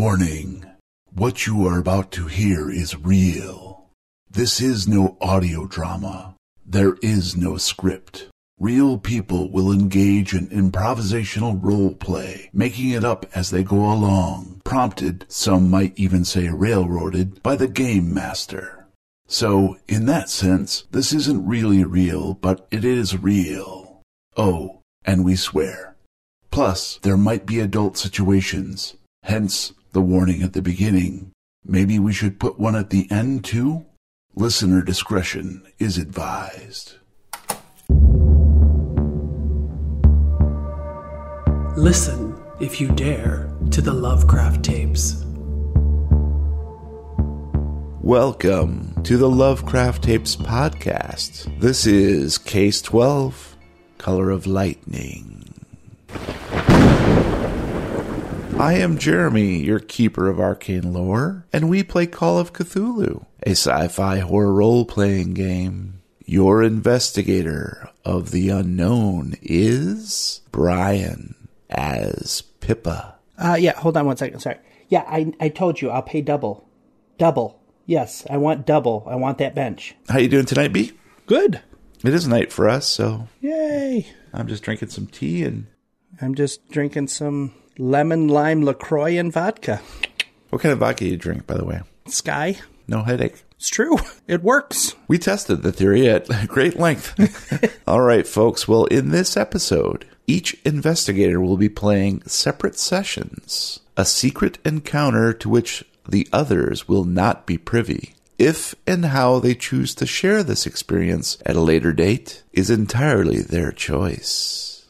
Warning. What you are about to hear is real. This is no audio drama. There is no script. Real people will engage in improvisational role play, making it up as they go along, prompted, some might even say railroaded, by the game master. So, in that sense, this isn't really real, but it is real. Oh, and we swear. Plus, there might be adult situations, hence the warning at the beginning. Maybe we should put one at the end too? Listener discretion is advised. Listen, if you dare, to the Lovecraft tapes. Welcome to the Lovecraft Tapes podcast. This is Case 12 Color of Lightning. I am Jeremy, your keeper of arcane lore, and we play Call of Cthulhu, a sci fi horror role playing game. Your investigator of the unknown is Brian as Pippa. Uh, yeah, hold on one second. Sorry. Yeah, I, I told you I'll pay double. Double. Yes, I want double. I want that bench. How you doing tonight, B? Good. It is night for us, so Yay. I'm just drinking some tea and I'm just drinking some lemon lime LaCroix and vodka. what kind of vodka you drink, by the way? Skyy. No headache. It's true. It works. We tested the theory at great length. All right, folks. Well, in this episode, each investigator will be playing separate sessions, a secret encounter to which the others will not be privy. If and how they choose to share this experience at a later date is entirely their choice.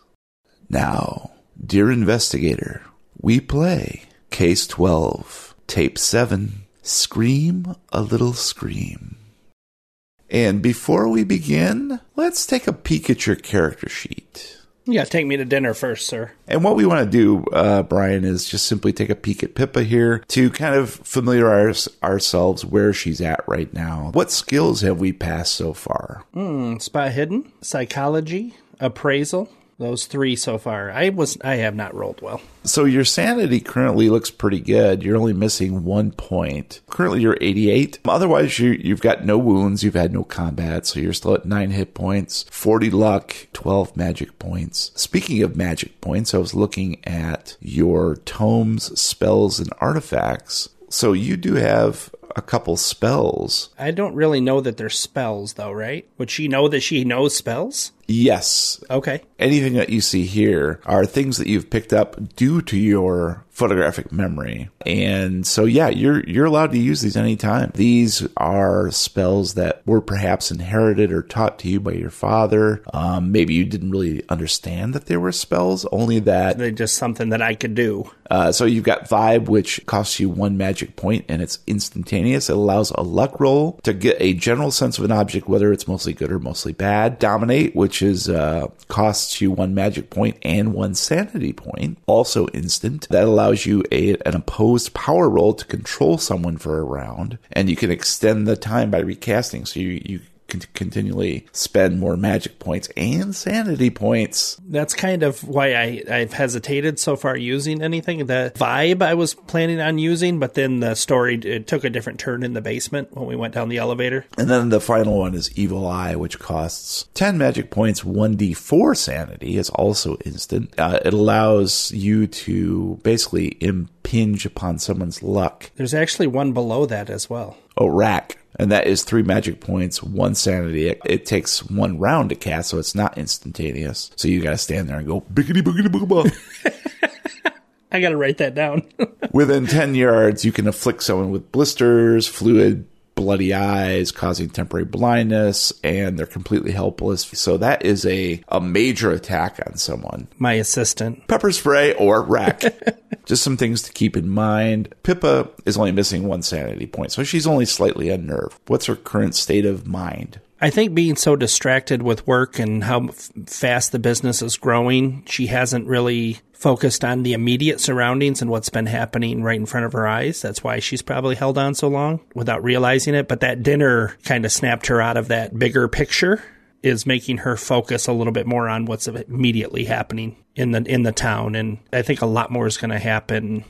Now, dear investigator, we play Case 12, Tape 7, Scream a Little Scream. And before we begin, let's take a peek at your character sheet. Yeah, take me to dinner first, sir. And what we want to do, uh, Brian, is just simply take a peek at Pippa here to kind of familiarize ourselves where she's at right now. What skills have we passed so far? Hmm, spot hidden, psychology, appraisal. Those three so far. I was I have not rolled well. So your sanity currently looks pretty good. You're only missing one point. Currently, you're 88. Otherwise, you, you've got no wounds. You've had no combat, so you're still at nine hit points, 40 luck, 12 magic points. Speaking of magic points, I was looking at your tomes, spells, and artifacts. So you do have a couple spells. I don't really know that they're spells though, right? Would she know that she knows spells? Yes, Okay. anything that you see here are things that you've picked up due to your photographic memory. And so yeah, you're you're allowed to use these anytime. These are spells that were perhaps inherited or taught to you by your father. Um, maybe you didn't really understand that they were spells, only that They're just something that I could do. uh, so you've got Vibe, which costs you one magic point and it's instantaneous. It allows a luck roll to get a general sense of an object, whether it's mostly good or mostly bad. Dominate, which is uh, costs you one magic point and one sanity point, also instant. That allows you a, an opposed power roll to control someone for a round, and you can extend the time by recasting. So you you can continually spend more magic points and sanity points. That's kind of why I, I've hesitated so far using anything. The vibe I was planning on using, but then the story it took a different turn in the basement when we went down the elevator. And then the final one is Evil Eye, which costs 10 magic points, 1d4 sanity, is also instant. Uh, it allows you to basically impinge upon someone's luck. There's actually one below that as well. Oh, rack. And that is three magic points, one sanity. It, it takes one round to cast, so it's not instantaneous. So you gotta stand there and go, biggity boogity booga I got to write that down. Within 10 yards, you can afflict someone with blisters, fluid, bloody eyes, causing temporary blindness, and they're completely helpless. So that is a, a major attack on someone. My assistant. Pepper spray or rack. Just some things to keep in mind. Pippa is only missing one sanity point, so she's only slightly unnerved. What's her current state of mind? I think being so distracted with work and how f- fast the business is growing, she hasn't really focused on the immediate surroundings and what's been happening right in front of her eyes. That's why she's probably held on so long without realizing it. But that dinner kind of snapped her out of that bigger picture is making her focus a little bit more on what's immediately happening in the in the town and I think a lot more is going to happen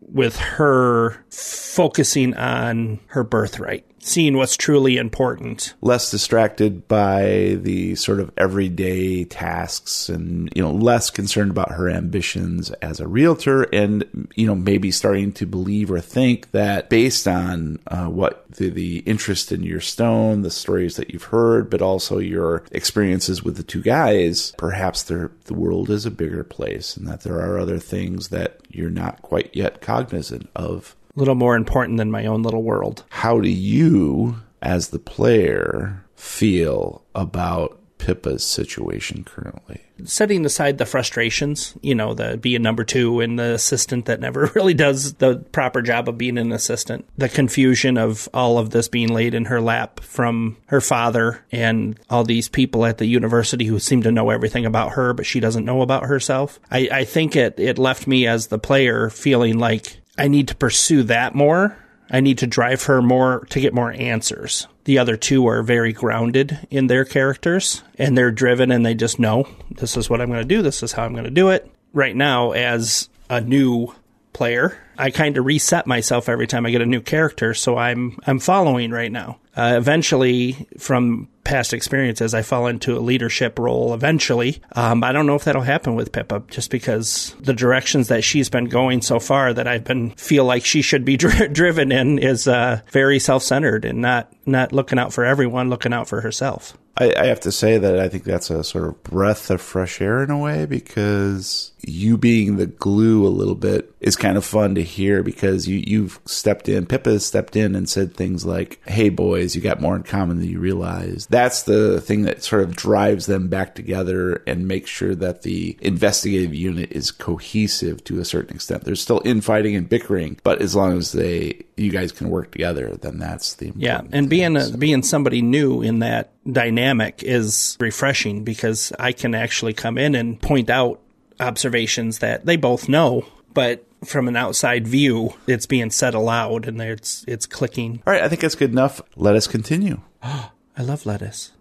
with her focusing on her birthright, seeing what's truly important. less distracted by the sort of everyday tasks and you know less concerned about her ambitions as a realtor and you know maybe starting to believe or think that based on uh, what the, the interest in your stone the stories that you've heard but also your experiences with the two guys perhaps the world is a bigger place and that there are other things that you're not quite yet cognizant of little more important than my own little world. how do you, as the player, feel about Pippa's situation currently? setting aside the frustrations, you know, the being number two and the assistant that never really does the proper job of being an assistant, the confusion of all of this being laid in her lap from her father and all these people at the university who seem to know everything about her, but she doesn't know about herself. I, I think it, it left me as the player feeling like I need to pursue that more. I need to drive her more to get more answers. The other two are very grounded in their characters and they're driven and they just know this is what I'm going to do. This is how I'm going to do it. Right now, as a new player, I kind of reset myself every time I get a new character. So I'm, I'm following right now. Uh, eventually, from past experiences, I fall into a leadership role eventually. Um, I don't know if that'll happen with Pippa just because the directions that she's been going so far that I've been feel like she should be dri- driven in is uh, very self-centered and not not looking out for everyone, looking out for herself. I, I have to say that I think that's a sort of breath of fresh air in a way because you being the glue a little bit is kind of fun to hear because you, you've stepped in, Pippa has stepped in and said things like, Hey boys, you got more in common than you realize. That's the thing that sort of drives them back together and makes sure that the investigative unit is cohesive to a certain extent. There's still infighting and bickering, but as long as they, you guys can work together, then that's the Yeah, and being a, being somebody new in that dynamic is refreshing because I can actually come in and point out observations that they both know, but from an outside view, it's being said aloud and it's it's clicking. All right, I think that's good enough. Let us continue. I love lettuce.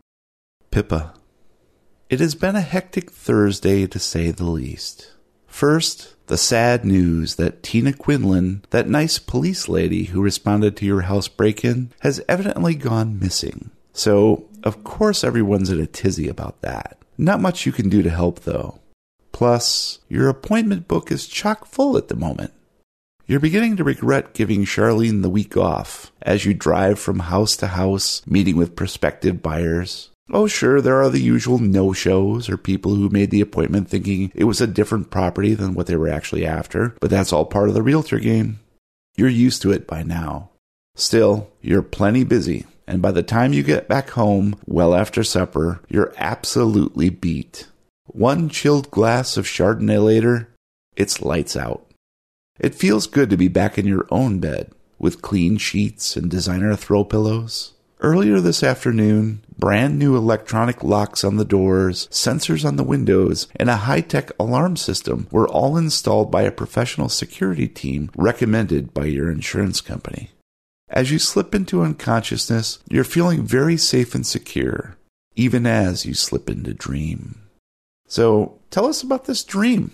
Pippa. It has been a hectic Thursday to say the least. First, the sad news that Tina Quinlan, that nice police lady who responded to your house break in, has evidently gone missing. So, of course, everyone's in a tizzy about that. Not much you can do to help, though. Plus, your appointment book is chock full at the moment. You're beginning to regret giving Charlene the week off as you drive from house to house, meeting with prospective buyers. Oh, sure, there are the usual no shows or people who made the appointment thinking it was a different property than what they were actually after, but that's all part of the realtor game. You're used to it by now. Still, you're plenty busy, and by the time you get back home, well after supper, you're absolutely beat. One chilled glass of Chardonnay later, it's lights out. It feels good to be back in your own bed with clean sheets and designer throw pillows. Earlier this afternoon, brand new electronic locks on the doors, sensors on the windows, and a high tech alarm system were all installed by a professional security team recommended by your insurance company. As you slip into unconsciousness, you're feeling very safe and secure, even as you slip into dream. So, tell us about this dream.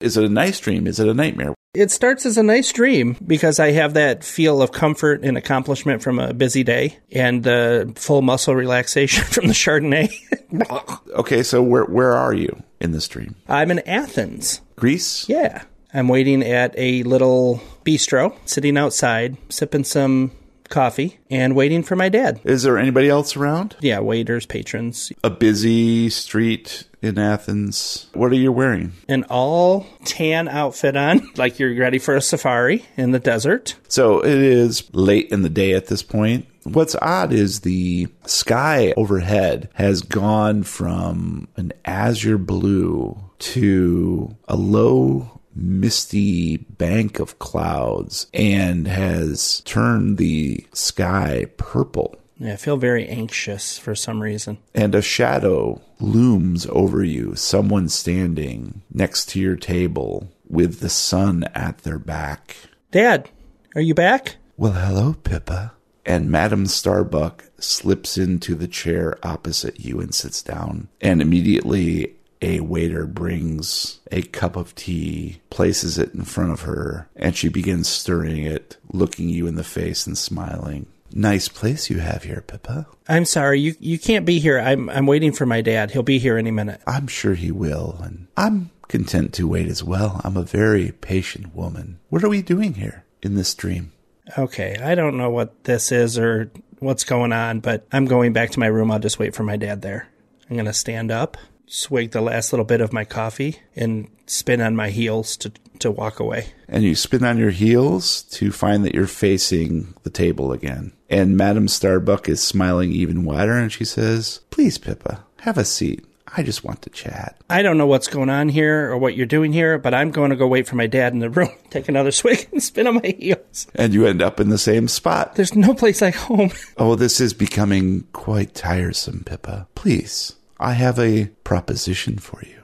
Is it a nice dream? Is it a nightmare? It starts as a nice dream because I have that feel of comfort and accomplishment from a busy day and the full muscle relaxation from the Chardonnay. Okay, so where where are you in this dream? I'm in Athens. Greece? Yeah. I'm waiting at a little bistro, sitting outside, sipping some coffee, and waiting for my dad. Is there anybody else around? Yeah, waiters, patrons, A busy street in Athens. What are you wearing? an all tan outfit on, like you're ready for a safari in the desert. So it is late in the day at this point. What's odd is the sky overhead has gone from an azure blue to a low, misty bank of clouds and has turned the sky purple. Yeah, I feel very anxious for some reason. And a shadow looms over you, someone standing next to your table with the sun at their back. Dad, are you back? Well, hello, Pippa. And Madame Starbuck slips into the chair opposite you and sits down. And immediately a waiter brings a cup of tea, places it in front of her, and she begins stirring it, looking you in the face and smiling. Nice place you have here, Pippa. I'm sorry, you you can't be here. I'm I'm waiting for my dad. He'll be here any minute. I'm sure he will, and I'm content to wait as well. I'm a very patient woman. What are we doing here in this dream? Okay, I don't know what this is or what's going on, but I'm going back to my room. I'll just wait for my dad there. I'm going to stand up, swig the last little bit of my coffee, and spin on my heels to, to walk away. And you spin on your heels to find that you're facing the table again. And Madame Starbuck is smiling even wider and she says, Please, Pippa, have a seat. I just want to chat. I don't know what's going on here or what you're doing here, but I'm going to go wait for my dad in the room, take another swig, and spin on my heels. And you end up in the same spot. There's no place like home. Oh, this is becoming quite tiresome, Pippa. Please, I have a proposition for you.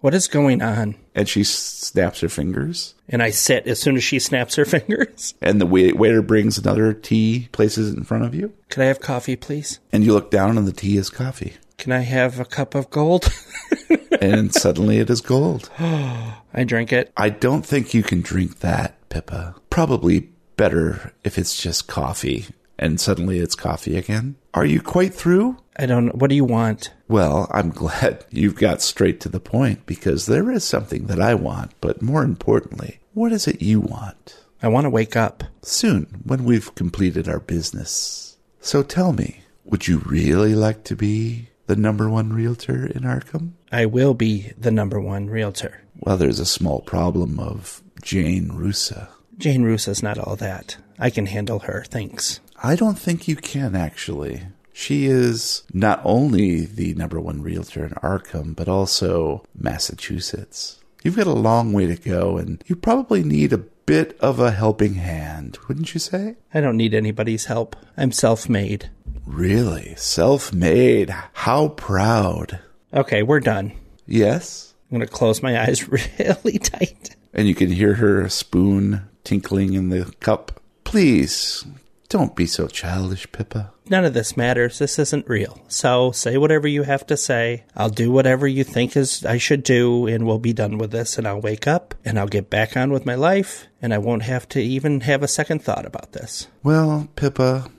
What is going on? And she snaps her fingers. And I sit as soon as she snaps her fingers. And the wait- waiter brings another tea, places it in front of you. Could I have coffee, please? And you look down, and the tea is coffee. Can I have a cup of gold? and suddenly it is gold. I drink it. I don't think you can drink that, Pippa. Probably better if it's just coffee and suddenly it's coffee again. Are you quite through? I don't know. What do you want? Well, I'm glad you've got straight to the point because there is something that I want, but more importantly, what is it you want? I want to wake up. Soon, when we've completed our business. So tell me, would you really like to be the number one realtor in Arkham? I will be the number one realtor. Well, there's a small problem of Jane Russa. Jane Russa's not all that. I can handle her, thanks. I don't think you can, actually. She is not only the number one realtor in Arkham, but also Massachusetts. You've got a long way to go, and you probably need a bit of a helping hand, wouldn't you say? I don't need anybody's help. I'm self made. Really? Self made? How proud. Okay, we're done. Yes? I'm going to close my eyes really tight. And you can hear her spoon tinkling in the cup. Please, don't be so childish, Pippa. None of this matters. This isn't real. So say whatever you have to say. I'll do whatever you think is I should do and we'll be done with this and I'll wake up and I'll get back on with my life and I won't have to even have a second thought about this. Well, Pippa,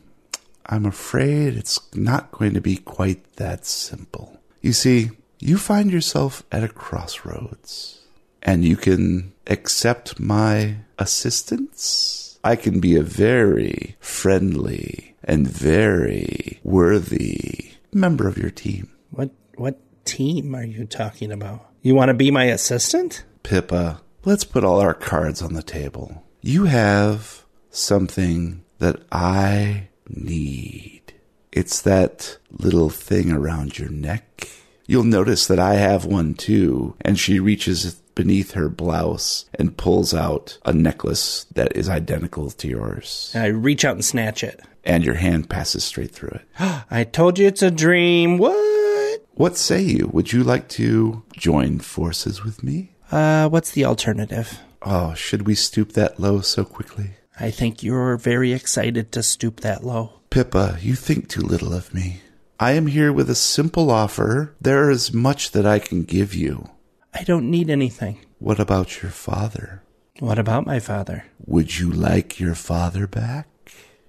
I'm afraid it's not going to be quite that simple. You see, you find yourself at a crossroads and you can accept my assistance. I can be a very friendly and very worthy member of your team. What what team are you talking about? You want to be my assistant? Pippa, let's put all our cards on the table. You have something that I need. It's that little thing around your neck. You'll notice that I have one too, and she reaches beneath her blouse and pulls out a necklace that is identical to yours. I reach out and snatch it. And your hand passes straight through it. I told you it's a dream. What? What say you? Would you like to join forces with me? Uh, what's the alternative? Oh, should we stoop that low so quickly? I think you're very excited to stoop that low. Pippa, you think too little of me. I am here with a simple offer. There is much that I can give you. I don't need anything. What about your father? What about my father? Would you like your father back?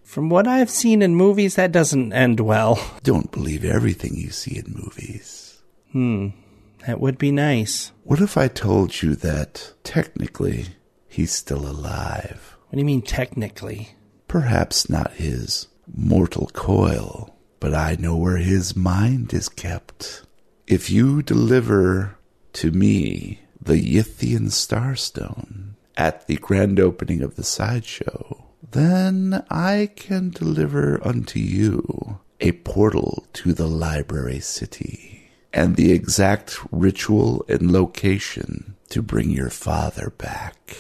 From what I've seen in movies, that doesn't end well. Don't believe everything you see in movies. Hmm, that would be nice. What if I told you that technically he's still alive? What do you mean, technically? Perhaps not his mortal coil, but I know where his mind is kept. If you deliver to me the Yithian Starstone at the grand opening of the sideshow, then I can deliver unto you a portal to the library city and the exact ritual and location to bring your father back.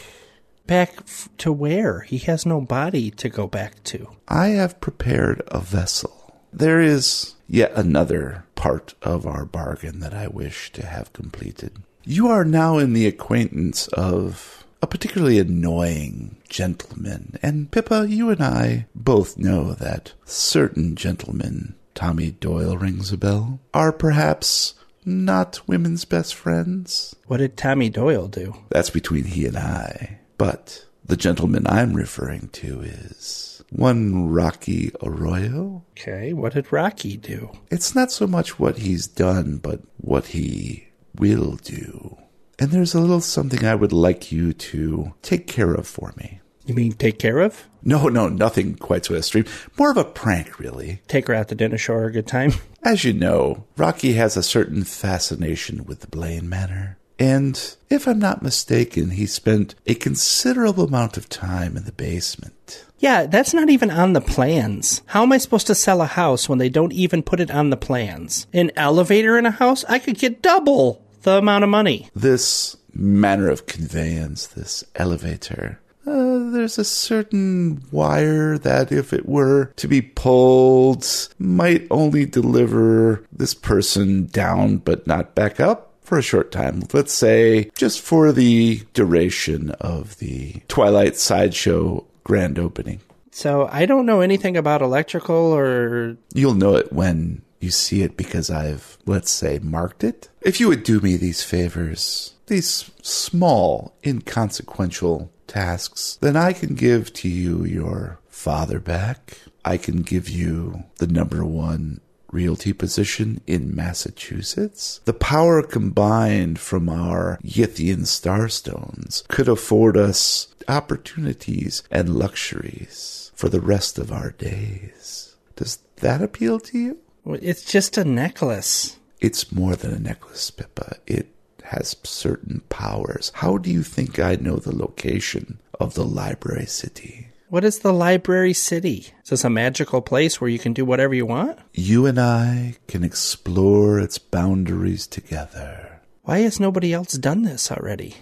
Back to where? He has no body to go back to. I have prepared a vessel. There is yet another part of our bargain that I wish to have completed. You are now in the acquaintance of a particularly annoying gentleman, and Pippa, you and I both know that certain gentlemen, Tommy Doyle rings a bell, are perhaps not women's best friends. What did Tommy Doyle do? That's between he and I. But the gentleman I'm referring to is one Rocky Arroyo. Okay, what did Rocky do? It's not so much what he's done, but what he will do. And there's a little something I would like you to take care of for me. You mean take care of? No, no, nothing quite so extreme. More of a prank, really. Take her out to dinner, show her a good time? As you know, Rocky has a certain fascination with the Blaine Manor. And if I'm not mistaken, he spent a considerable amount of time in the basement. Yeah, that's not even on the plans. How am I supposed to sell a house when they don't even put it on the plans? An elevator in a house? I could get double the amount of money. This manner of conveyance, this elevator, uh, there's a certain wire that, if it were to be pulled, might only deliver this person down but not back up for a short time. Let's say just for the duration of the Twilight Sideshow grand opening. So I don't know anything about electrical or. You'll know it when you see it because I've, let's say, marked it. If you would do me these favors, these small, inconsequential tasks, then I can give to you your father back. I can give you the number one realty position in Massachusetts. The power combined from our Yithian starstones could afford us opportunities and luxuries for the rest of our days. Does that appeal to you? It's just a necklace. It's more than a necklace, Pippa. It has certain powers. How do you think I know the location of the library city? What is the library city? Is this a magical place where you can do whatever you want? You and I can explore its boundaries together. Why has nobody else done this already?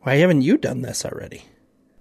Why haven't you done this already?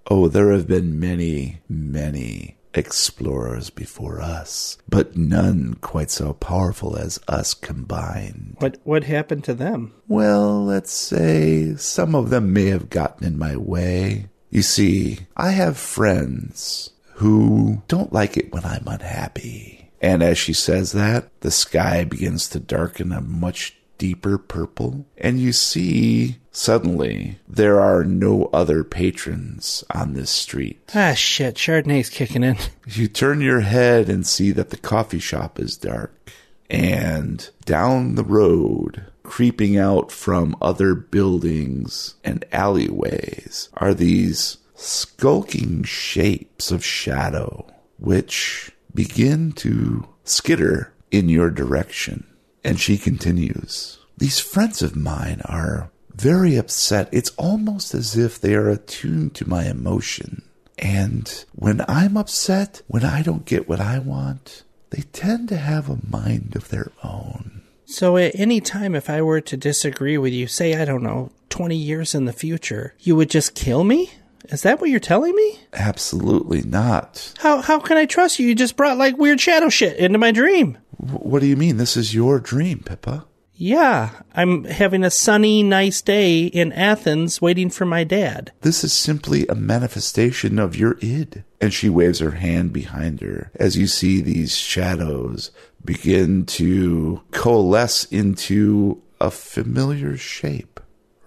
Oh, there have been many, many explorers before us, but none quite so powerful as us combined. What what happened to them? Well, let's say some of them may have gotten in my way. You see, I have friends who don't like it when I'm unhappy. And as she says that, the sky begins to darken a much deeper purple, and you see suddenly there are no other patrons on this street. Ah, shit, Chardonnay's kicking in. You turn your head and see that the coffee shop is dark, and down the road, creeping out from other buildings and alleyways, are these skulking shapes of shadow, which begin to skitter in your direction. And she continues, These friends of mine are very upset. It's almost as if they are attuned to my emotion. And when I'm upset, when I don't get what I want, they tend to have a mind of their own. So at any time, if I were to disagree with you, say, I don't know, 20 years in the future, you would just kill me? Is that what you're telling me? Absolutely not. How, how can I trust you? You just brought like weird shadow shit into my dream. W- what do you mean? This is your dream, Pippa. Yeah, I'm having a sunny, nice day in Athens waiting for my dad. This is simply a manifestation of your id. And she waves her hand behind her as you see these shadows begin to coalesce into a familiar shape.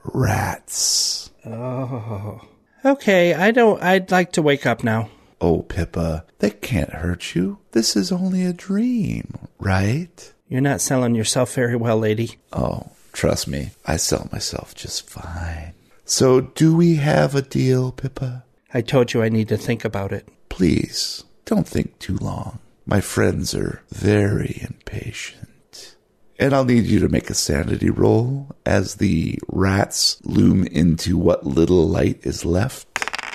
Rats. Oh. Okay, I don't I'd like to wake up now. Oh, Pippa, that can't hurt you. This is only a dream, right? You're not selling yourself very well, lady. Oh, trust me, I sell myself just fine. So, do we have a deal, Pippa? I told you I need to think about it. Please, don't think too long. My friends are very impatient. And I'll need you to make a sanity roll as the rats loom into what little light is left.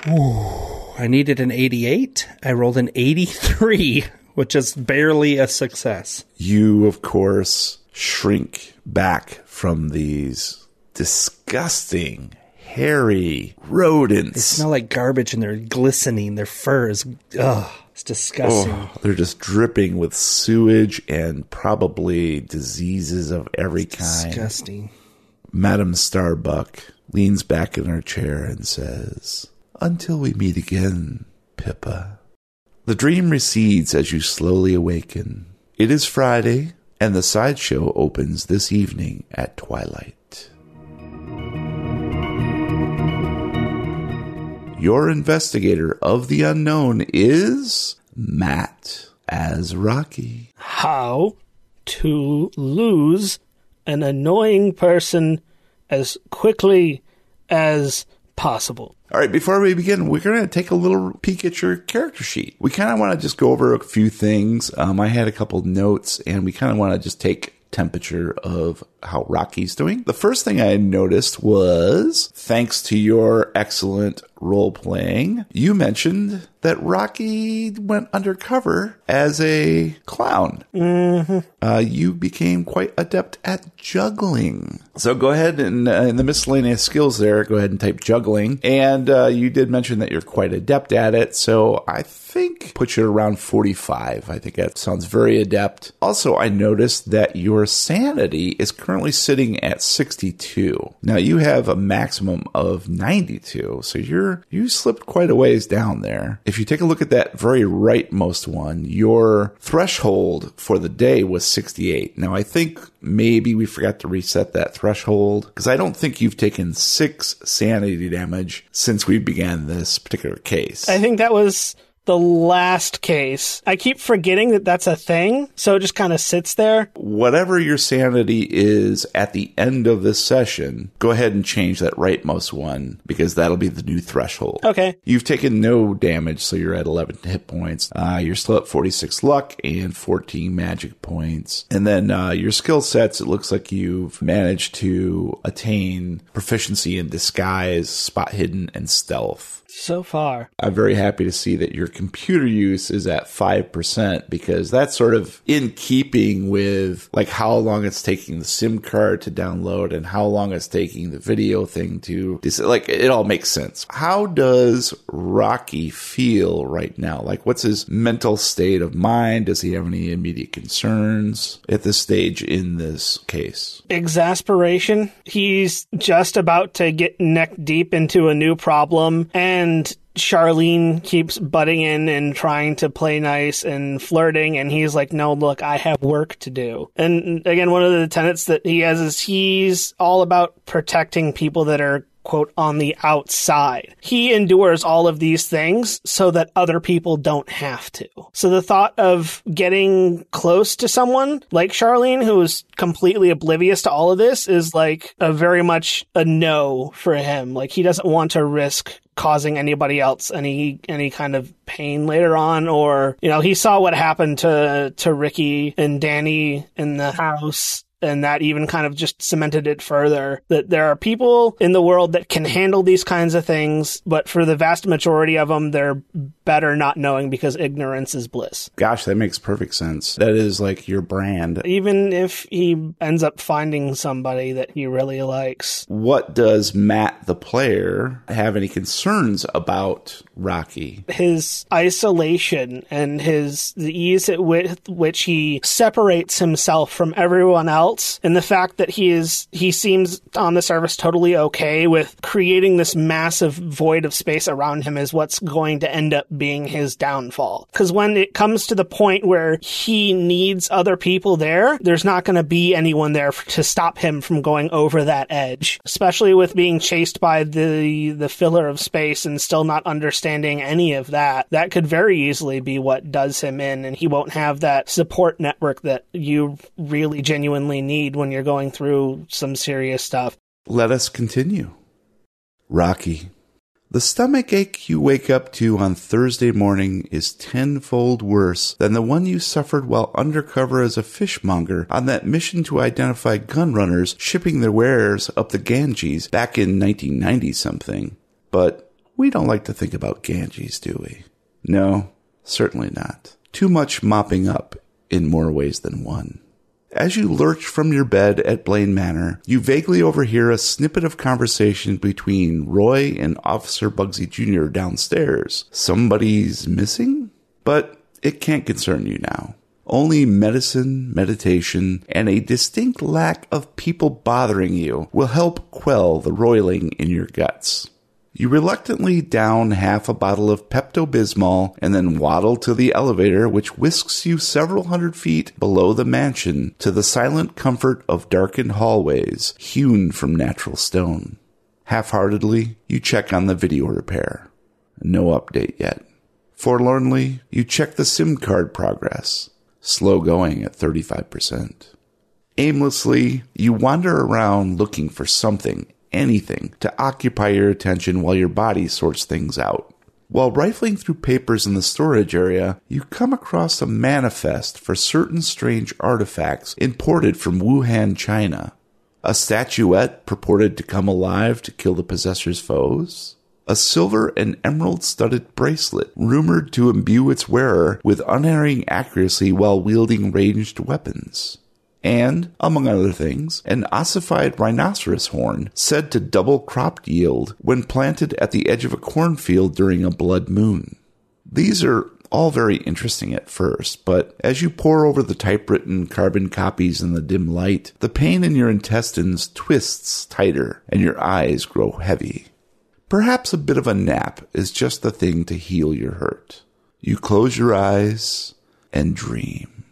Ooh, I needed an 88. I rolled an 83, which is barely a success. You, of course, shrink back from these disgusting, hairy rodents. They smell like garbage and they're glistening. Their fur is, ugh, it's disgusting. Oh, they're just dripping with sewage and probably diseases of every kind. Disgusting. Madame Starbuck leans back in her chair and says, Until we meet again, Pippa. The dream recedes as you slowly awaken. It is Friday, and the sideshow opens this evening at twilight. Your investigator of the unknown is Matt as Rocky. How to lose an annoying person as quickly as possible. All right, before we begin, we're going to take a little peek at your character sheet. We kind of want to just go over a few things. Um, I had a couple notes, and we kind of want to just take temperature of how Rocky's doing. The first thing I noticed was thanks to your excellent role playing, you mentioned that Rocky went undercover as a clown. Mm-hmm. Uh, you became quite adept at juggling. So go ahead and uh, in the miscellaneous skills there, go ahead and type juggling. And uh, you did mention that you're quite adept at it. So I think put you around 45. I think that sounds very adept. Also, I noticed that your sanity is currently sitting at 62. Now you have a maximum of 92. So you're, you slipped quite a ways down there. If you take a look at that very rightmost one, your threshold for the day was 68. Now I think maybe we forgot to reset that threshold because I don't think you've taken six sanity damage since we began this particular case. I think that was the last case. I keep forgetting that that's a thing, so it just kind of sits there. Whatever your sanity is at the end of this session, go ahead and change that rightmost one because that'll be the new threshold. Okay. You've taken no damage, so you're at 11 hit points. Uh, you're still at 46 luck and 14 magic points. And then uh, your skill sets, it looks like you've managed to attain proficiency in disguise, spot hidden, and stealth. So far. I'm very happy to see that your computer use is at 5% because that's sort of in keeping with like how long it's taking the SIM card to download and how long it's taking the video thing to like it all makes sense. How does Rocky feel right now? Like what's his mental state of mind? Does he have any immediate concerns at this stage in this case? Exasperation. He's just about to get neck deep into a new problem and and Charlene keeps butting in and trying to play nice and flirting, and he's like, "No, look, I have work to do." And again, one of the tenets that he has is he's all about protecting people that are quote on the outside. He endures all of these things so that other people don't have to. So the thought of getting close to someone like Charlene who is completely oblivious to all of this is like a very much a no for him. Like he doesn't want to risk causing anybody else any any kind of pain later on or you know he saw what happened to to Ricky and Danny in the house and that even kind of just cemented it further that there are people in the world that can handle these kinds of things, but for the vast majority of them, they're better not knowing because ignorance is bliss. Gosh, that makes perfect sense. That is like your brand. Even if he ends up finding somebody that he really likes. What does Matt, the player, have any concerns about Rocky? His isolation and his the ease at with which he separates himself from everyone else and the fact that he is he seems on the surface totally okay with creating this massive void of space around him is what's going to end up being his downfall. Because when it comes to the point where he needs other people there, there's not going to be anyone there to stop him from going over that edge. Especially with being chased by the the filler of space and still not understanding any of that. That could very easily be what does him in, and he won't have that support network that you really genuinely need when you're going through some serious stuff. Let us continue. Rocky the stomach ache you wake up to on Thursday morning is tenfold worse than the one you suffered while undercover as a fishmonger on that mission to identify gun runners shipping their wares up the Ganges back in 1990 something. But we don't like to think about Ganges, do we? No, certainly not. Too much mopping up in more ways than one. As you lurch from your bed at Blaine Manor, you vaguely overhear a snippet of conversation between Roy and Officer Bugsy Jr. downstairs. Somebody's missing? But it can't concern you now. Only medicine, meditation, and a distinct lack of people bothering you will help quell the roiling in your guts. You reluctantly down half a bottle of Pepto Bismol and then waddle to the elevator, which whisks you several hundred feet below the mansion to the silent comfort of darkened hallways hewn from natural stone. Half heartedly, you check on the video repair. No update yet. Forlornly, you check the SIM card progress. Slow going at 35%. Aimlessly, you wander around looking for something, anything, to occupy your attention while your body sorts things out. While rifling through papers in the storage area, you come across a manifest for certain strange artifacts imported from Wuhan, China. A statuette purported to come alive to kill the possessor's foes. A silver and emerald studded bracelet rumored to imbue its wearer with unerring accuracy while wielding ranged weapons and, among other things, an ossified rhinoceros horn said to double crop yield when planted at the edge of a cornfield during a blood moon. These are all very interesting at first, but as you pore over the typewritten carbon copies in the dim light, the pain in your intestines twists tighter and your eyes grow heavy. Perhaps a bit of a nap is just the thing to heal your hurt. You close your eyes and dream.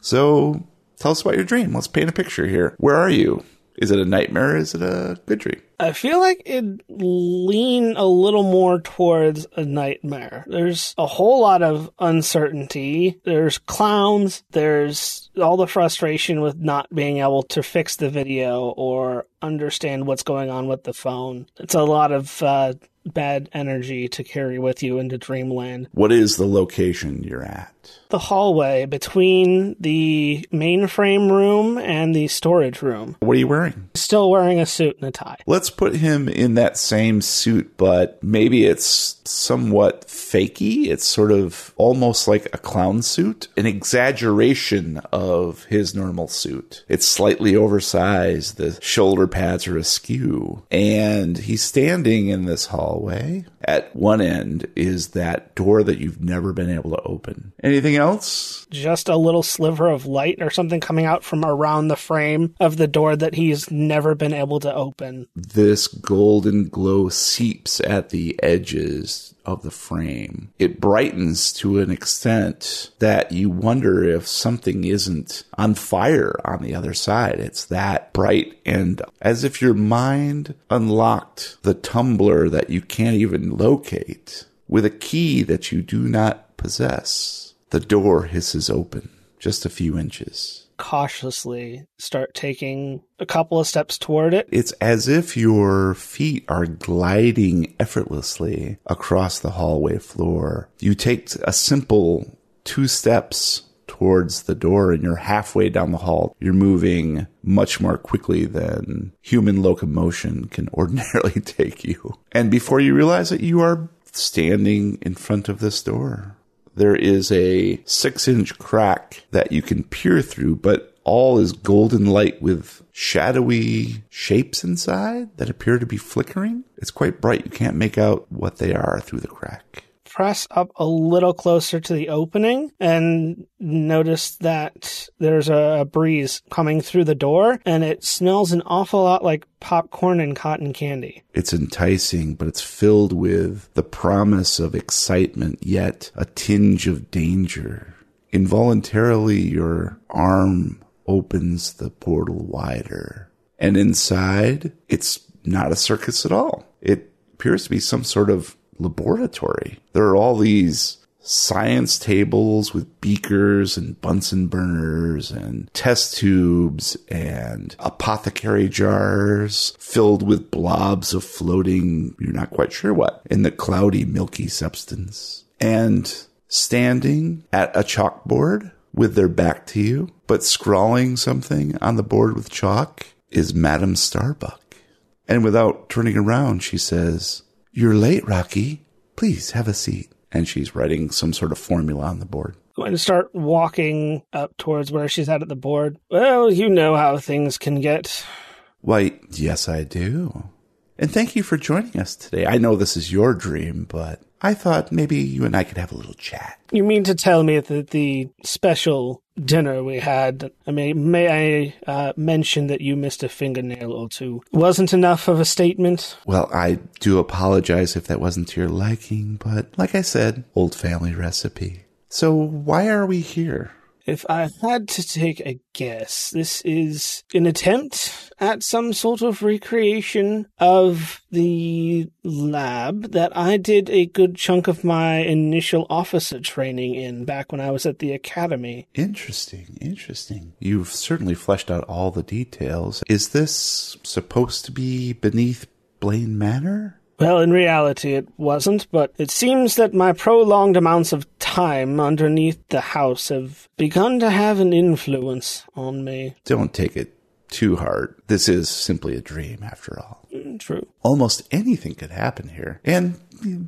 So, Tell us about your dream. Let's paint a picture here. Where are you? Is it a nightmare? Is it a good dream? I feel like it lean a little more towards a nightmare. There's a whole lot of uncertainty. There's clowns. There's all the frustration with not being able to fix the video or understand what's going on with the phone. It's a lot of uh, bad energy to carry with you into dreamland. What is the location you're at? The hallway between the mainframe room and the storage room. What are you wearing? Still wearing a suit and a tie. Let's put him in that same suit, but maybe it's somewhat fakey. It's sort of almost like a clown suit, an exaggeration of his normal suit. It's slightly oversized. The shoulder pads are askew. And he's standing in this hallway. At one end is that door that you've never been able to open. Anything else? Just a little sliver of light or something coming out from around the frame of the door that he's never been able to open. This golden glow seeps at the edges of the frame. It brightens to an extent that you wonder if something isn't on fire on the other side. It's that bright and as if your mind unlocked the tumbler that you can't even locate with a key that you do not possess. The door hisses open just a few inches cautiously start taking a couple of steps toward it. It's as if your feet are gliding effortlessly across the hallway floor. You take a simple two steps towards the door and you're halfway down the hall. You're moving much more quickly than human locomotion can ordinarily take you. And before you realize it, you are standing in front of this door there is a six inch crack that you can peer through, but all is golden light with shadowy shapes inside that appear to be flickering. It's quite bright. You can't make out what they are through the crack press up a little closer to the opening and notice that there's a breeze coming through the door and it smells an awful lot like popcorn and cotton candy. It's enticing, but it's filled with the promise of excitement, yet a tinge of danger. Involuntarily, your arm opens the portal wider. And inside, it's not a circus at all. It appears to be some sort of laboratory. There are all these science tables with beakers and Bunsen burners and test tubes and apothecary jars filled with blobs of floating, you're not quite sure what, in the cloudy, milky substance. And standing at a chalkboard with their back to you, but scrawling something on the board with chalk is Madame Starbuck. And without turning around, she says, you're late, Rocky. Please have a seat. And she's writing some sort of formula on the board. Going to start walking up towards where she's at at the board. Well, you know how things can get. Why, yes, I do. And thank you for joining us today. I know this is your dream, but I thought maybe you and I could have a little chat. You mean to tell me that the special dinner we had. I mean, may I uh, mention that you missed a fingernail or two? Wasn't enough of a statement. Well, I do apologize if that wasn't to your liking, but like I said, old family recipe. So why are we here? If I had to take a guess, this is an attempt at some sort of recreation of the lab that I did a good chunk of my initial officer training in back when I was at the academy. Interesting, interesting. You've certainly fleshed out all the details. Is this supposed to be beneath Blaine Manor? Well, in reality, it wasn't, but it seems that my prolonged amounts of time underneath the house have begun to have an influence on me. Don't take it too hard. This is simply a dream, after all. Mm, True. Almost anything could happen here. And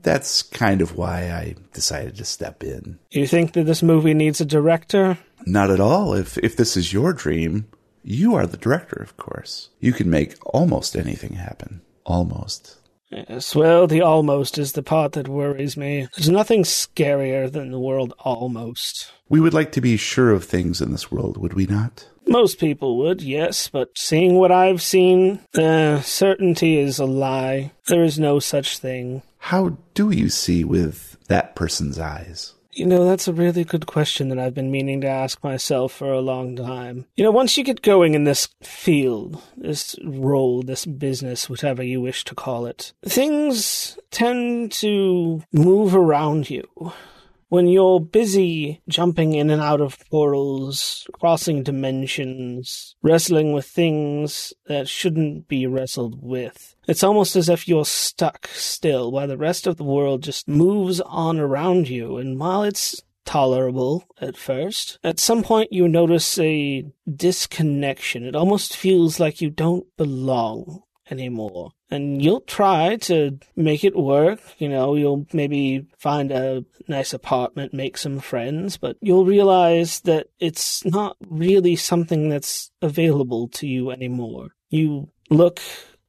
that's kind of why I decided to step in. You think that this movie needs a director? Not at all. If if this is your dream, you are the director, of course. You can make almost anything happen. Almost. Yes, well, the almost is the part that worries me. There's nothing scarier than the world almost. We would like to be sure of things in this world, would we not? Most people would, yes, but seeing what I've seen, uh, certainty is a lie. There is no such thing. How do you see with that person's eyes? You know, that's a really good question that I've been meaning to ask myself for a long time. You know, once you get going in this field, this role, this business, whatever you wish to call it, things tend to move around you. When you're busy jumping in and out of portals, crossing dimensions, wrestling with things that shouldn't be wrestled with, it's almost as if you're stuck still while the rest of the world just moves on around you. And while it's tolerable at first, at some point you notice a disconnection. It almost feels like you don't belong anymore. And you'll try to make it work. You know, you'll maybe find a nice apartment, make some friends, but you'll realize that it's not really something that's available to you anymore. You look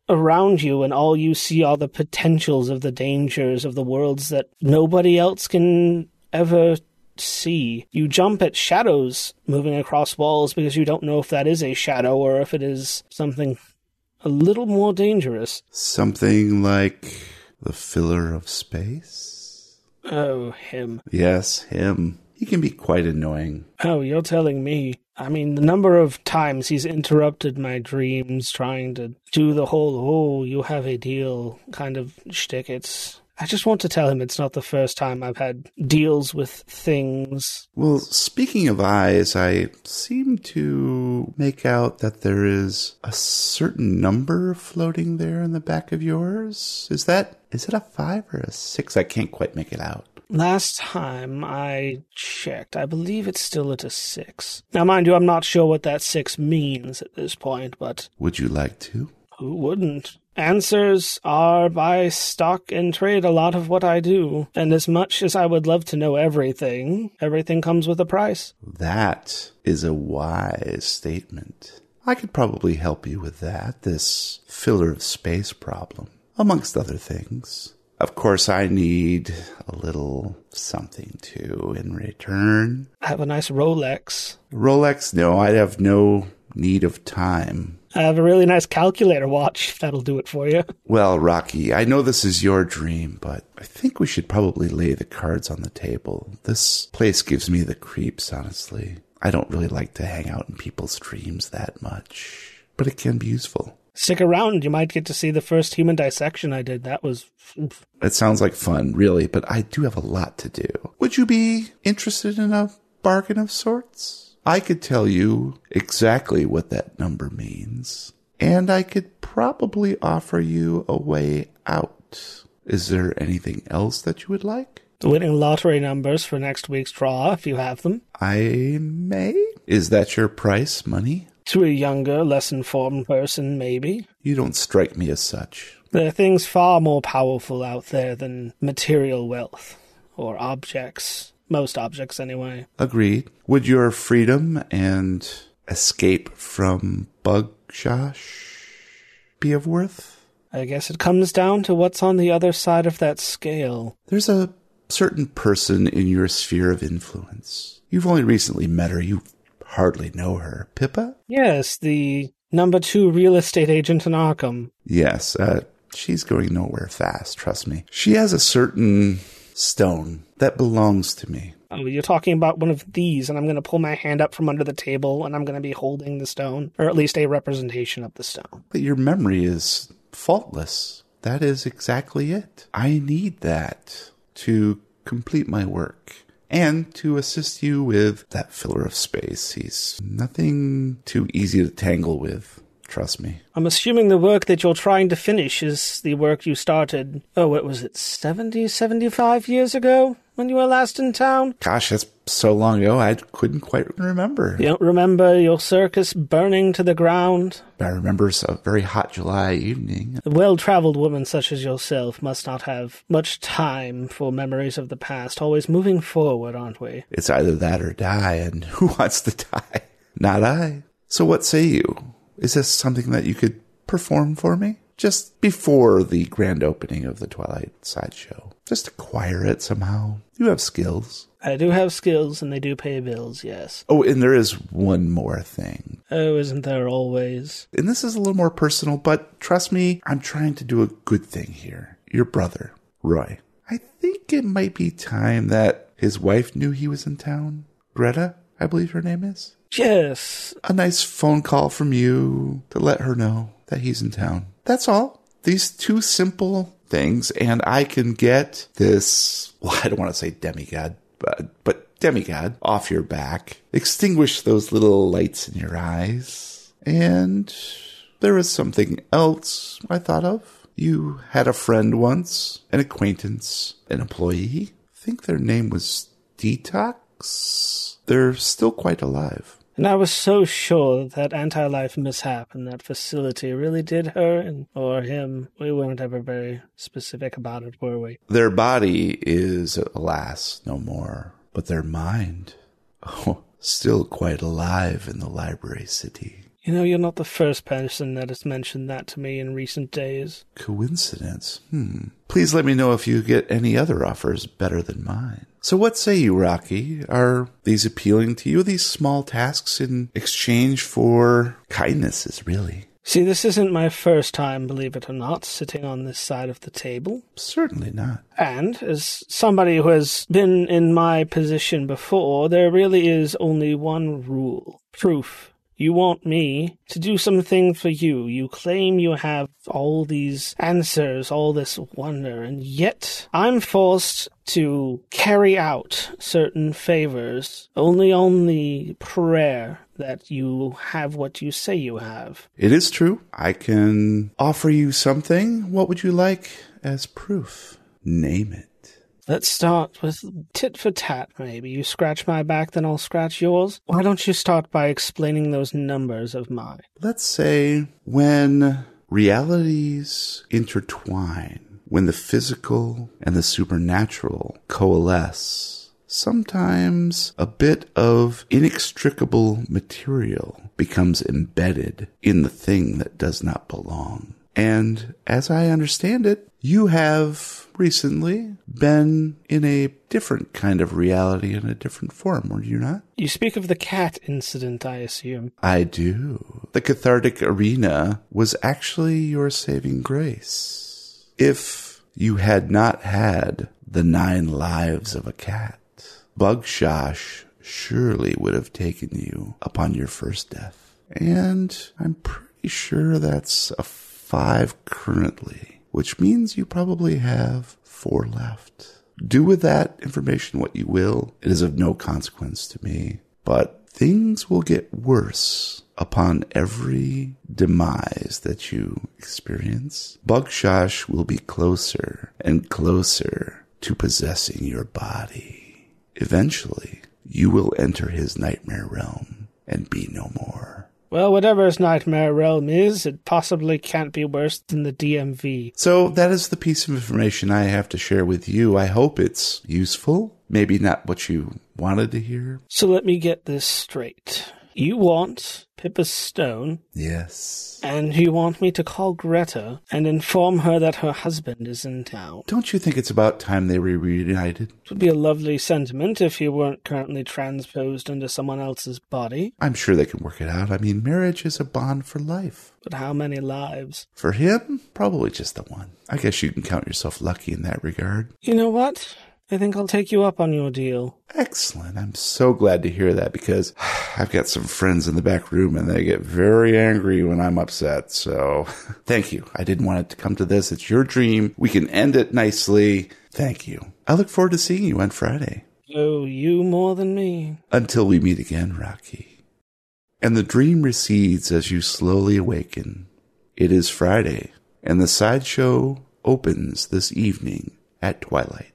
around you and all you see are the potentials of the dangers of the worlds that nobody else can ever see. You jump at shadows moving across walls because you don't know if that is a shadow or if it is something a little more dangerous. Something like the filler of space? Oh, him. Yes, him. He can be quite annoying. Oh, you're telling me. I mean, the number of times he's interrupted my dreams trying to do the whole, oh, you have a deal kind of shtick. It's. I just want to tell him it's not the first time I've had deals with things. Well, speaking of eyes, I seem to make out that there is a certain number floating there in the back of yours. Is that is it a five or a six? I can't quite make it out. Last time I checked, I believe it's still at a six. Now, mind you, I'm not sure what that six means at this point, but Would you like to? who wouldn't? Answers are by stock and trade a lot of what I do, and as much as I would love to know everything, everything comes with a price. That is a wise statement. I could probably help you with that, this filler of space problem, amongst other things. Of course, I need a little something too in return. I have a nice Rolex. Rolex, no, I have no need of time. I have a really nice calculator watch, if that'll do it for you. Well, Rocky, I know this is your dream, but I think we should probably lay the cards on the table. This place gives me the creeps, honestly. I don't really like to hang out in people's dreams that much, but it can be useful. Stick around, you might get to see the first human dissection I did. That was. It sounds like fun, really, but I do have a lot to do. Would you be interested in a bargain of sorts? I could tell you exactly what that number means, and I could probably offer you a way out. Is there anything else that you would like? The Winning lottery numbers for next week's draw, if you have them. I may? Is that your price, money? To a younger, less informed person, maybe. You don't strike me as such. There are things far more powerful out there than material wealth or objects. Most objects, anyway. Agreed. Would your freedom and escape from Bugg-Shash be of worth? I guess it comes down to what's on the other side of that scale. There's a certain person in your sphere of influence. You've only recently met her. You hardly know her. Pippa? Yes, the number two real estate agent in Arkham. Yes, uh, she's going nowhere fast, trust me. She has a certain stone that belongs to me. Oh, you're talking about one of these, and I'm going to pull my hand up from under the table, and I'm going to be holding the stone, or at least a representation of the stone. But your memory is faultless. That is exactly it. I need that to complete my work and to assist you with that filler of space. He's nothing too easy to tangle with. Trust me. I'm assuming the work that you're trying to finish is the work you started, oh, what was it, 70, 75 years ago when you were last in town? Gosh, that's so long ago, I couldn't quite remember. You don't remember your circus burning to the ground? I remember a very hot July evening. A well traveled woman such as yourself must not have much time for memories of the past, always moving forward, aren't we? It's either that or die, and who wants to die? Not I. So what say you? Is this something that you could perform for me? Just before the grand opening of the Twilight Sideshow. Just acquire it somehow. You have skills. I do have skills and they do pay bills, yes. Oh, and there is one more thing. Oh, isn't there always? And this is a little more personal, but trust me, I'm trying to do a good thing here. Your brother, Roy. I think it might be time that his wife knew he was in town. Greta, I believe her name is. Yes. A nice phone call from you to let her know that he's in town. That's all. These two simple things, and I can get this, well, I don't want to say demigod, but, but demigod off your back, extinguish those little lights in your eyes. And there is something else I thought of. You had a friend once, an acquaintance, an employee. I think their name was Detox. They're still quite alive. And I was so sure that anti life mishap in that facility really did her and or him. We weren't ever very specific about it, were we? Their body is, alas, no more, but their mind, oh, still quite alive in the library city. You know, you're not the first person that has mentioned that to me in recent days. Coincidence? Hmm. Please let me know if you get any other offers better than mine. So what say you, Rocky? Are these appealing to you? These small tasks in exchange for kindnesses, really? See, this isn't my first time, believe it or not, sitting on this side of the table. Certainly not. And as somebody who has been in my position before, there really is only one rule proof. You want me to do something for you. You claim you have all these answers, all this wonder, and yet I'm forced to carry out certain favors only on the prayer that you have what you say you have. It is true. I can offer you something. What would you like as proof? Name it. Let's start with tit for tat, maybe. You scratch my back, then I'll scratch yours. Why don't you start by explaining those numbers of mine? Let's say when realities intertwine, when the physical and the supernatural coalesce, sometimes a bit of inextricable material becomes embedded in the thing that does not belong. And as I understand it, you have recently been in a different kind of reality in a different form, were you not? You speak of the cat incident, I assume. I do. The cathartic arena was actually your saving grace. If you had not had the nine lives of a cat, Bugg-Shash surely would have taken you upon your first death. And I'm pretty sure that's a five currently, which means you probably have four left. Do with that information what you will. It is of no consequence to me. But things will get worse upon every demise that you experience. Bugg-Shash will be closer and closer to possessing your body. Eventually, you will enter his nightmare realm and be no more. Well, whatever his nightmare realm is, it possibly can't be worse than the DMV. So that is the piece of information I have to share with you. I hope it's useful. Maybe not what you wanted to hear. So let me get this straight. You want Pippa Stone, Yes. and you want me to call Greta and inform her that her husband is in town. Don't you think it's about time they were reunited? It would be a lovely sentiment if you weren't currently transposed into someone else's body. I'm sure they can work it out. I mean, marriage is a bond for life. But how many lives? For him, probably just the one. I guess you can count yourself lucky in that regard. You know what? I think I'll take you up on your deal. Excellent. I'm so glad to hear that because I've got some friends in the back room and they get very angry when I'm upset. So thank you. I didn't want it to come to this. It's your dream. We can end it nicely. Thank you. I look forward to seeing you on Friday. Oh, you more than me. Until we meet again, Rocky. And the dream recedes as you slowly awaken. It is Friday, and the sideshow opens this evening at twilight.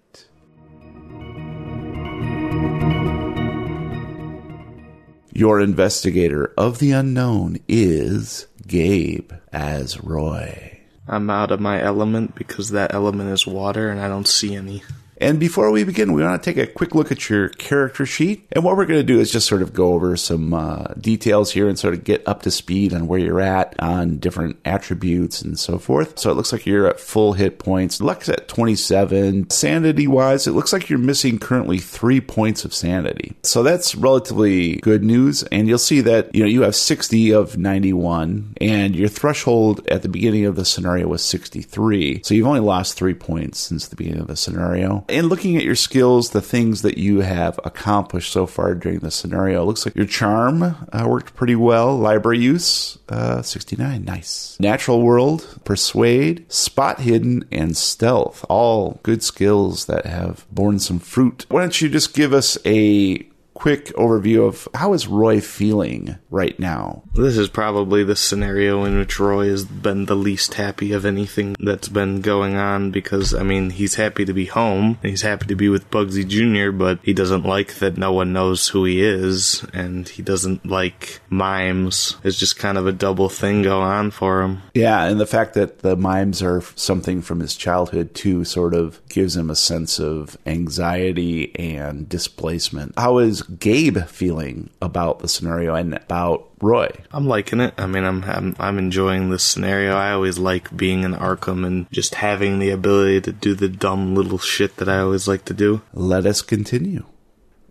Your investigator of the unknown is Gabe as Roy. I'm out of my element because that element is water and I don't see any. And before we begin, we want to take a quick look at your character sheet. And what we're going to do is just sort of go over some uh, details here and sort of get up to speed on where you're at on different attributes and so forth. So it looks like you're at full hit points. Luck's at 27. Sanity wise, it looks like you're missing currently three points of sanity. So that's relatively good news. And you'll see that, you know, you have 60 of 91 and your threshold at the beginning of the scenario was 63. So you've only lost three points since the beginning of the scenario. And looking at your skills, the things that you have accomplished so far during the scenario, looks like your charm uh, worked pretty well. Library use, uh, 69. Nice. Natural world, persuade, spot hidden, and stealth. All good skills that have borne some fruit. Why don't you just give us a quick overview of how is Roy feeling right now? This is probably the scenario in which Roy has been the least happy of anything that's been going on because, I mean, he's happy to be home he's happy to be with Bugsy Jr., but he doesn't like that no one knows who he is and he doesn't like mimes. It's just kind of a double thing go on for him. Yeah, and the fact that the mimes are something from his childhood too sort of gives him a sense of anxiety and displacement. How is Gabe feeling about the scenario and about Roy? I'm liking it. I mean, I'm, I'm I'm enjoying this scenario. I always like being in Arkham and just having the ability to do the dumb little shit that I always like to do. Let us continue.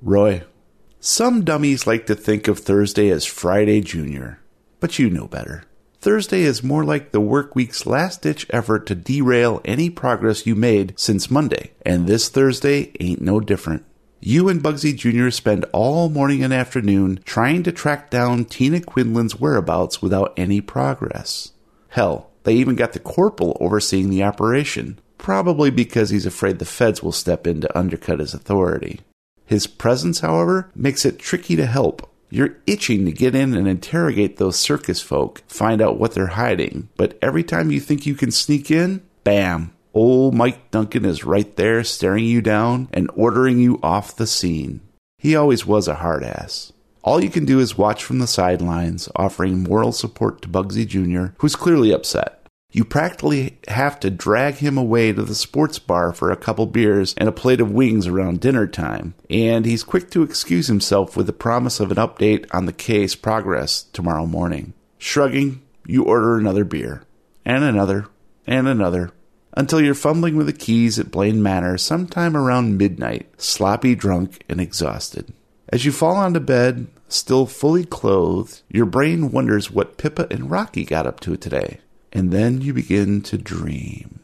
Roy, some dummies like to think of Thursday as Friday Junior, but you know better. Thursday is more like the work week's last ditch effort to derail any progress you made since Monday, and this Thursday ain't no different. You and Bugsy Jr. spend all morning and afternoon trying to track down Tina Quinlan's whereabouts without any progress. Hell, they even got the corporal overseeing the operation, probably because he's afraid the feds will step in to undercut his authority. His presence, however, makes it tricky to help. You're itching to get in and interrogate those circus folk, find out what they're hiding, but every time you think you can sneak in, bam, old Mike Duncan is right there staring you down and ordering you off the scene. He always was a hard ass. All you can do is watch from the sidelines, offering moral support to Bugsy Jr., who's clearly upset. You practically have to drag him away to the sports bar for a couple beers and a plate of wings around dinner time, and he's quick to excuse himself with the promise of an update on the case progress tomorrow morning. Shrugging, you order another beer, and another, and another, until you're fumbling with the keys at Blaine Manor sometime around midnight, sloppy drunk and exhausted. As you fall onto bed, still fully clothed, your brain wonders what Pippa and Rocky got up to today. And then you begin to dream.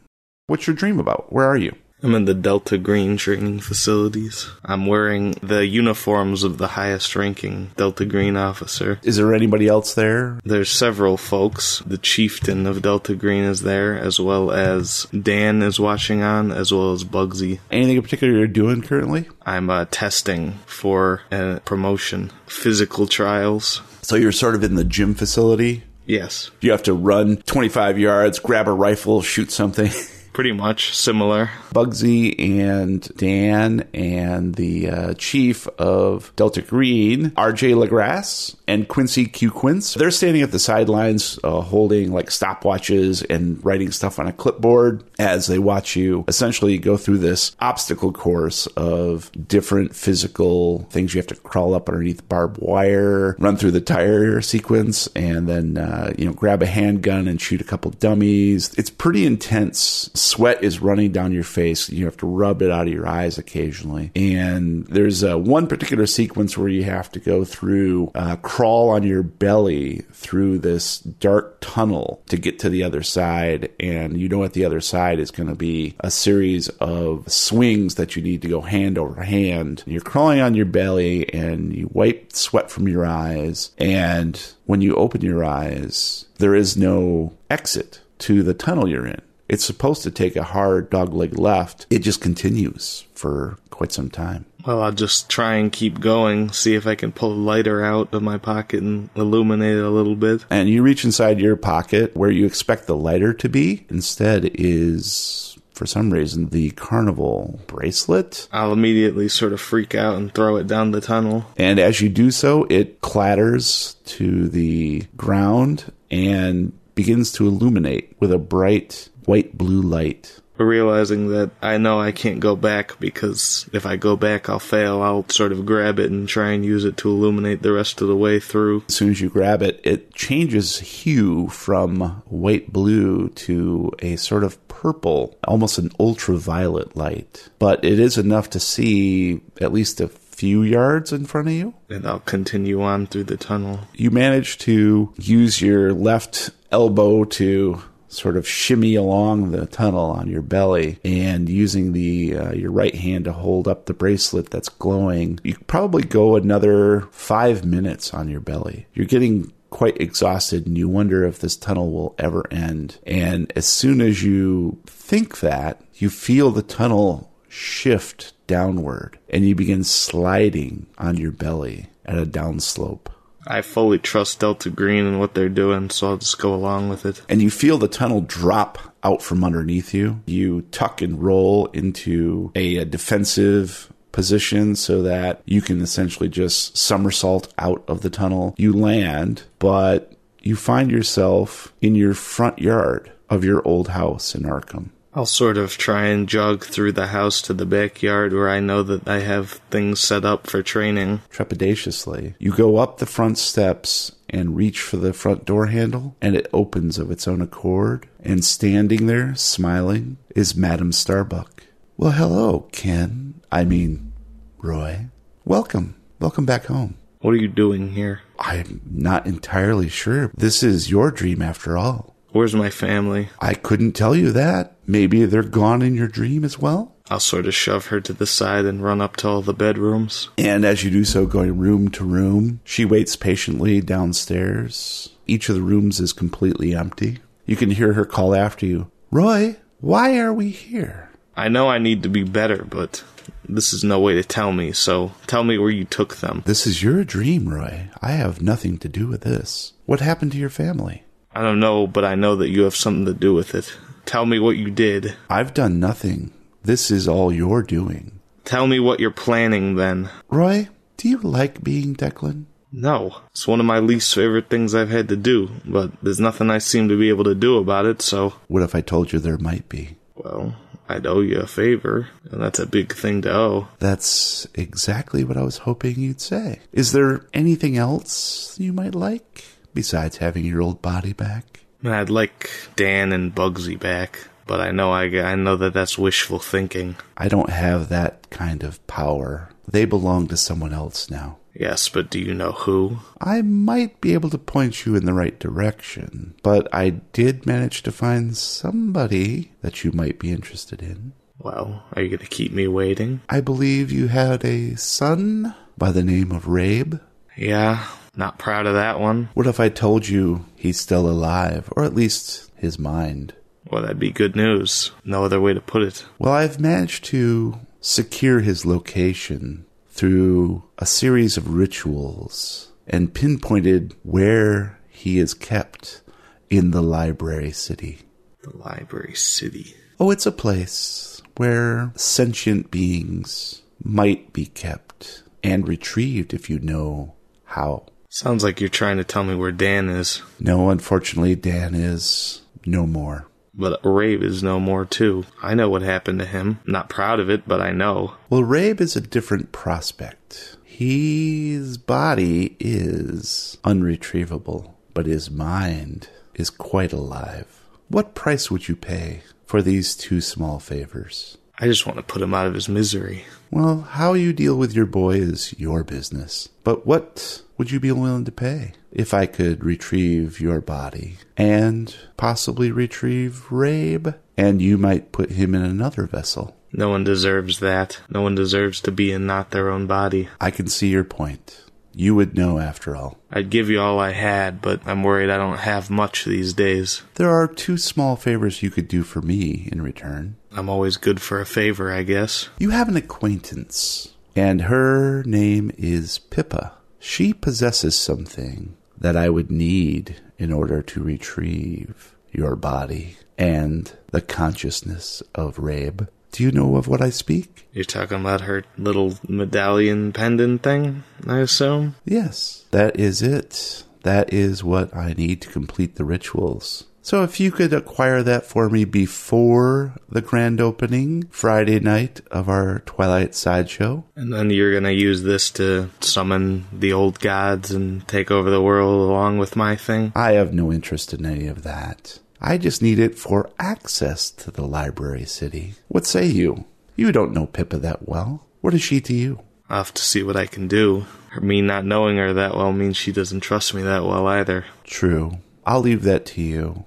What's your dream about? Where are you? I'm in the Delta Green training facilities. I'm wearing the uniforms of the highest ranking Delta Green officer. Is there anybody else there? There's several folks. The chieftain of Delta Green is there, as well as Dan is watching on, as well as Bugsy. Anything in particular you're doing currently? I'm uh, testing for a promotion, physical trials. So you're sort of in the gym facility? Yes. You have to run 25 yards, grab a rifle, shoot something. Pretty much similar. Bugsy and Dan and the uh, chief of Delta Green, RJ LaGrasse, and Quincy Q Quince. They're standing at the sidelines uh, holding like stopwatches and writing stuff on a clipboard as they watch you essentially go through this obstacle course of different physical things you have to crawl up underneath barbed wire, run through the tire sequence, and then, uh, you know, grab a handgun and shoot a couple dummies. It's pretty intense sweat is running down your face. You have to rub it out of your eyes occasionally. And there's uh, one particular sequence where you have to go through, uh, crawl on your belly through this dark tunnel to get to the other side. And you know, at the other side is going to be a series of swings that you need to go hand over hand. You're crawling on your belly and you wipe sweat from your eyes. And when you open your eyes, there is no exit to the tunnel you're in. It's supposed to take a hard dogleg left. It just continues for quite some time. Well, I'll just try and keep going, see if I can pull a lighter out of my pocket and illuminate it a little bit. And you reach inside your pocket where you expect the lighter to be. Instead, is for some reason the carnival bracelet. I'll immediately sort of freak out and throw it down the tunnel. And as you do so, it clatters to the ground and begins to illuminate with a bright white blue light. Realizing that I know I can't go back because if I go back, I'll fail. I'll sort of grab it and try and use it to illuminate the rest of the way through. As soon as you grab it, it changes hue from white blue to a sort of purple, almost an ultraviolet light. But it is enough to see at least a few yards in front of you. And I'll continue on through the tunnel. You manage to use your left elbow to sort of shimmy along the tunnel on your belly and using the uh, your right hand to hold up the bracelet that's glowing you probably go another 5 minutes on your belly. You're getting quite exhausted and you wonder if this tunnel will ever end. And as soon as you think that you feel the tunnel shift downward and you begin sliding on your belly at a downslope I fully trust Delta Green and what they're doing, so I'll just go along with it. and you feel the tunnel drop out from underneath you. You tuck and roll into a, a defensive position so that you can essentially just somersault out of the tunnel. You land, but you find yourself in your front yard of your old house in Arkham. I'll sort of try and jog through the house to the backyard where I know that I have things set up for training. Trepidatiously, you go up the front steps and reach for the front door handle, and it opens of its own accord. And standing there, smiling, is Madame Starbuck. Well, hello, Ken. I mean, Roy. Welcome. Welcome back home. What are you doing here? I'm not entirely sure. This is your dream after all. Where's my family? I couldn't tell you that. Maybe they're gone in your dream as well? I'll sort of shove her to the side and run up to all the bedrooms. And as you do so, going room to room, she waits patiently downstairs. Each of the rooms is completely empty. You can hear her call after you Roy, why are we here? I know I need to be better, but this is no way to tell me, so tell me where you took them. This is your dream, Roy. I have nothing to do with this. What happened to your family? I don't know, but I know that you have something to do with it. Tell me what you did. I've done nothing. This is all you're doing. Tell me what you're planning then. Roy, do you like being Declan? No, it's one of my least favorite things I've had to do, but there's nothing I seem to be able to do about it, so, What if I told you there might be? well, I'd owe you a favor, and that's a big thing to owe. That's exactly what I was hoping you'd say. Is there anything else you might like besides having your old body back? I'd like Dan and Bugsy back, but I know I, I know that that's wishful thinking. I don't have that kind of power. They belong to someone else now. Yes, but do you know who? I might be able to point you in the right direction, but I did manage to find somebody that you might be interested in. Well, are you gonna keep me waiting? I believe you had a son by the name of Rabe. Yeah, not proud of that one. What if I told you he's still alive, or at least his mind? Well, that'd be good news. No other way to put it. Well, I've managed to secure his location through a series of rituals and pinpointed where he is kept in the library city. The Library City. Oh, it's a place where sentient beings might be kept and retrieved if you know how. Sounds like you're trying to tell me where Dan is. No, unfortunately, Dan is no more. But Rabe is no more too. I know what happened to him. Not proud of it, but I know. Well, Rabe is a different prospect. His body is unretrievable, but his mind is quite alive. What price would you pay for these two small favors? I just want to put him out of his misery. Well, how you deal with your boy is your business. But what would you be willing to pay if I could retrieve your body and possibly retrieve Rabe? And you might put him in another vessel. No one deserves that. No one deserves to be in not their own body. I can see your point. You would know after all. I'd give you all I had, but I'm worried I don't have much these days. There are two small favors you could do for me in return. I'm always good for a favor, I guess. You have an acquaintance, and her name is Pippa. She possesses something that I would need in order to retrieve your body and the consciousness of Rabe. Do you know of what I speak? You're talking about her little medallion pendant thing, I assume? Yes, that is it. That is what I need to complete the rituals. So if you could acquire that for me before the grand opening Friday night of our Twilight Sideshow. And then you're gonna use this to summon the old gods and take over the world along with my thing? I have no interest in any of that. I just need it for access to the library city. What say you? You don't know Pippa that well. What is she to you? I'll have to see what I can do. Me not knowing her that well means she doesn't trust me that well either. True. I'll leave that to you.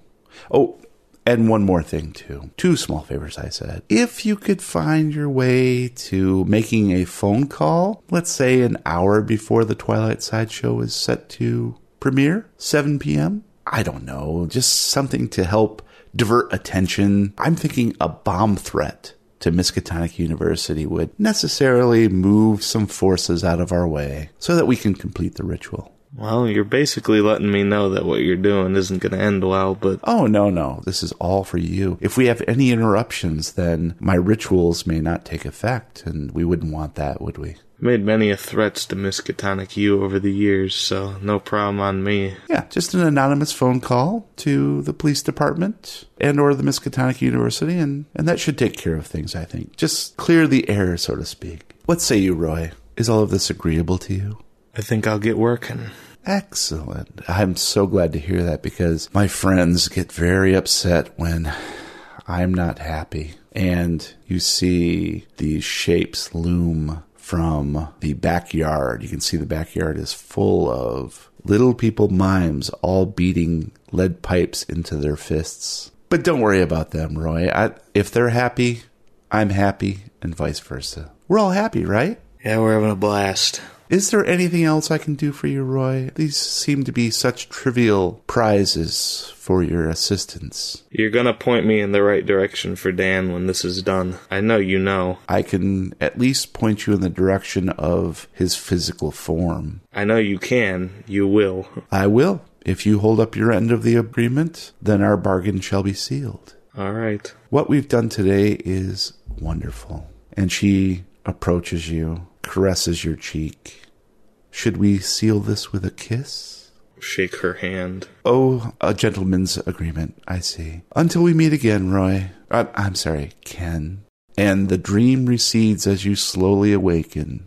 Oh, and one more thing, too. Two small favors, I said. If you could find your way to making a phone call, let's say an hour before the Twilight Sideshow is set to premiere, 7 p.m., I don't know, just something to help divert attention. I'm thinking a bomb threat to Miskatonic University would necessarily move some forces out of our way so that we can complete the ritual. Well, you're basically letting me know that what you're doing isn't going to end well, but Oh, no, no. This is all for you. If we have any interruptions, then my rituals may not take effect, and we wouldn't want that, would we? made many a threats to Miskatonic U over the years, so no problem on me. Yeah, just an anonymous phone call to the police department and or the Miskatonic University, and, and that should take care of things, I think. Just clear the air, so to speak. What say you, Roy? Is all of this agreeable to you? I think I'll get working. Excellent. I'm so glad to hear that because my friends get very upset when I'm not happy. And you see these shapes loom from the backyard. You can see the backyard is full of little people mimes all beating lead pipes into their fists. But don't worry about them, Roy. I, if they're happy, I'm happy, and vice versa. We're all happy, right? Yeah, we're having a blast. Is there anything else I can do for you, Roy? These seem to be such trivial prizes for your assistance. You're gonna point me in the right direction for Dan when this is done. I know you know. I can at least point you in the direction of his physical form. I know you can. You will. I will. If you hold up your end of the agreement, then our bargain shall be sealed. All right. What we've done today is wonderful. And she approaches you, caresses your cheek. Should we seal this with a kiss? Shake her hand. Oh, a gentleman's agreement, I see. Until we meet again, Roy. I- I'm sorry, Ken. And the dream recedes as you slowly awaken.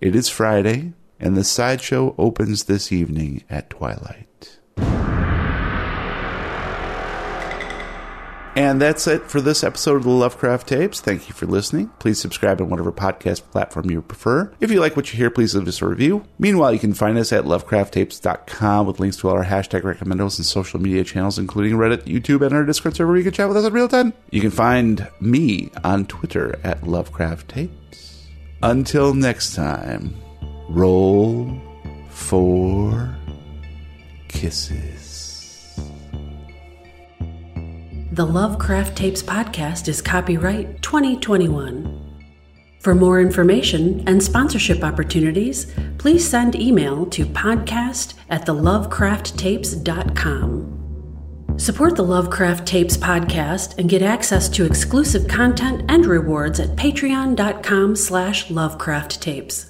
It is Friday, and the sideshow opens this evening at twilight. And that's it for this episode of the Lovecraft Tapes. Thank you for listening. Please subscribe on whatever podcast platform you prefer. If you like what you hear, please leave us a review. Meanwhile, you can find us at lovecrafttapes.com with links to all our hashtag recommendos and social media channels, including Reddit, YouTube, and our Discord server where you can chat with us in real time. You can find me on Twitter at Lovecraft Tapes. Until next time, roll for kisses. The Lovecraft Tapes podcast is copyright 2021. For more information and sponsorship opportunities, please send email to podcast at thelovecrafttapes.com. Support the Lovecraft Tapes podcast and get access to exclusive content and rewards at patreon.com slash lovecrafttapes.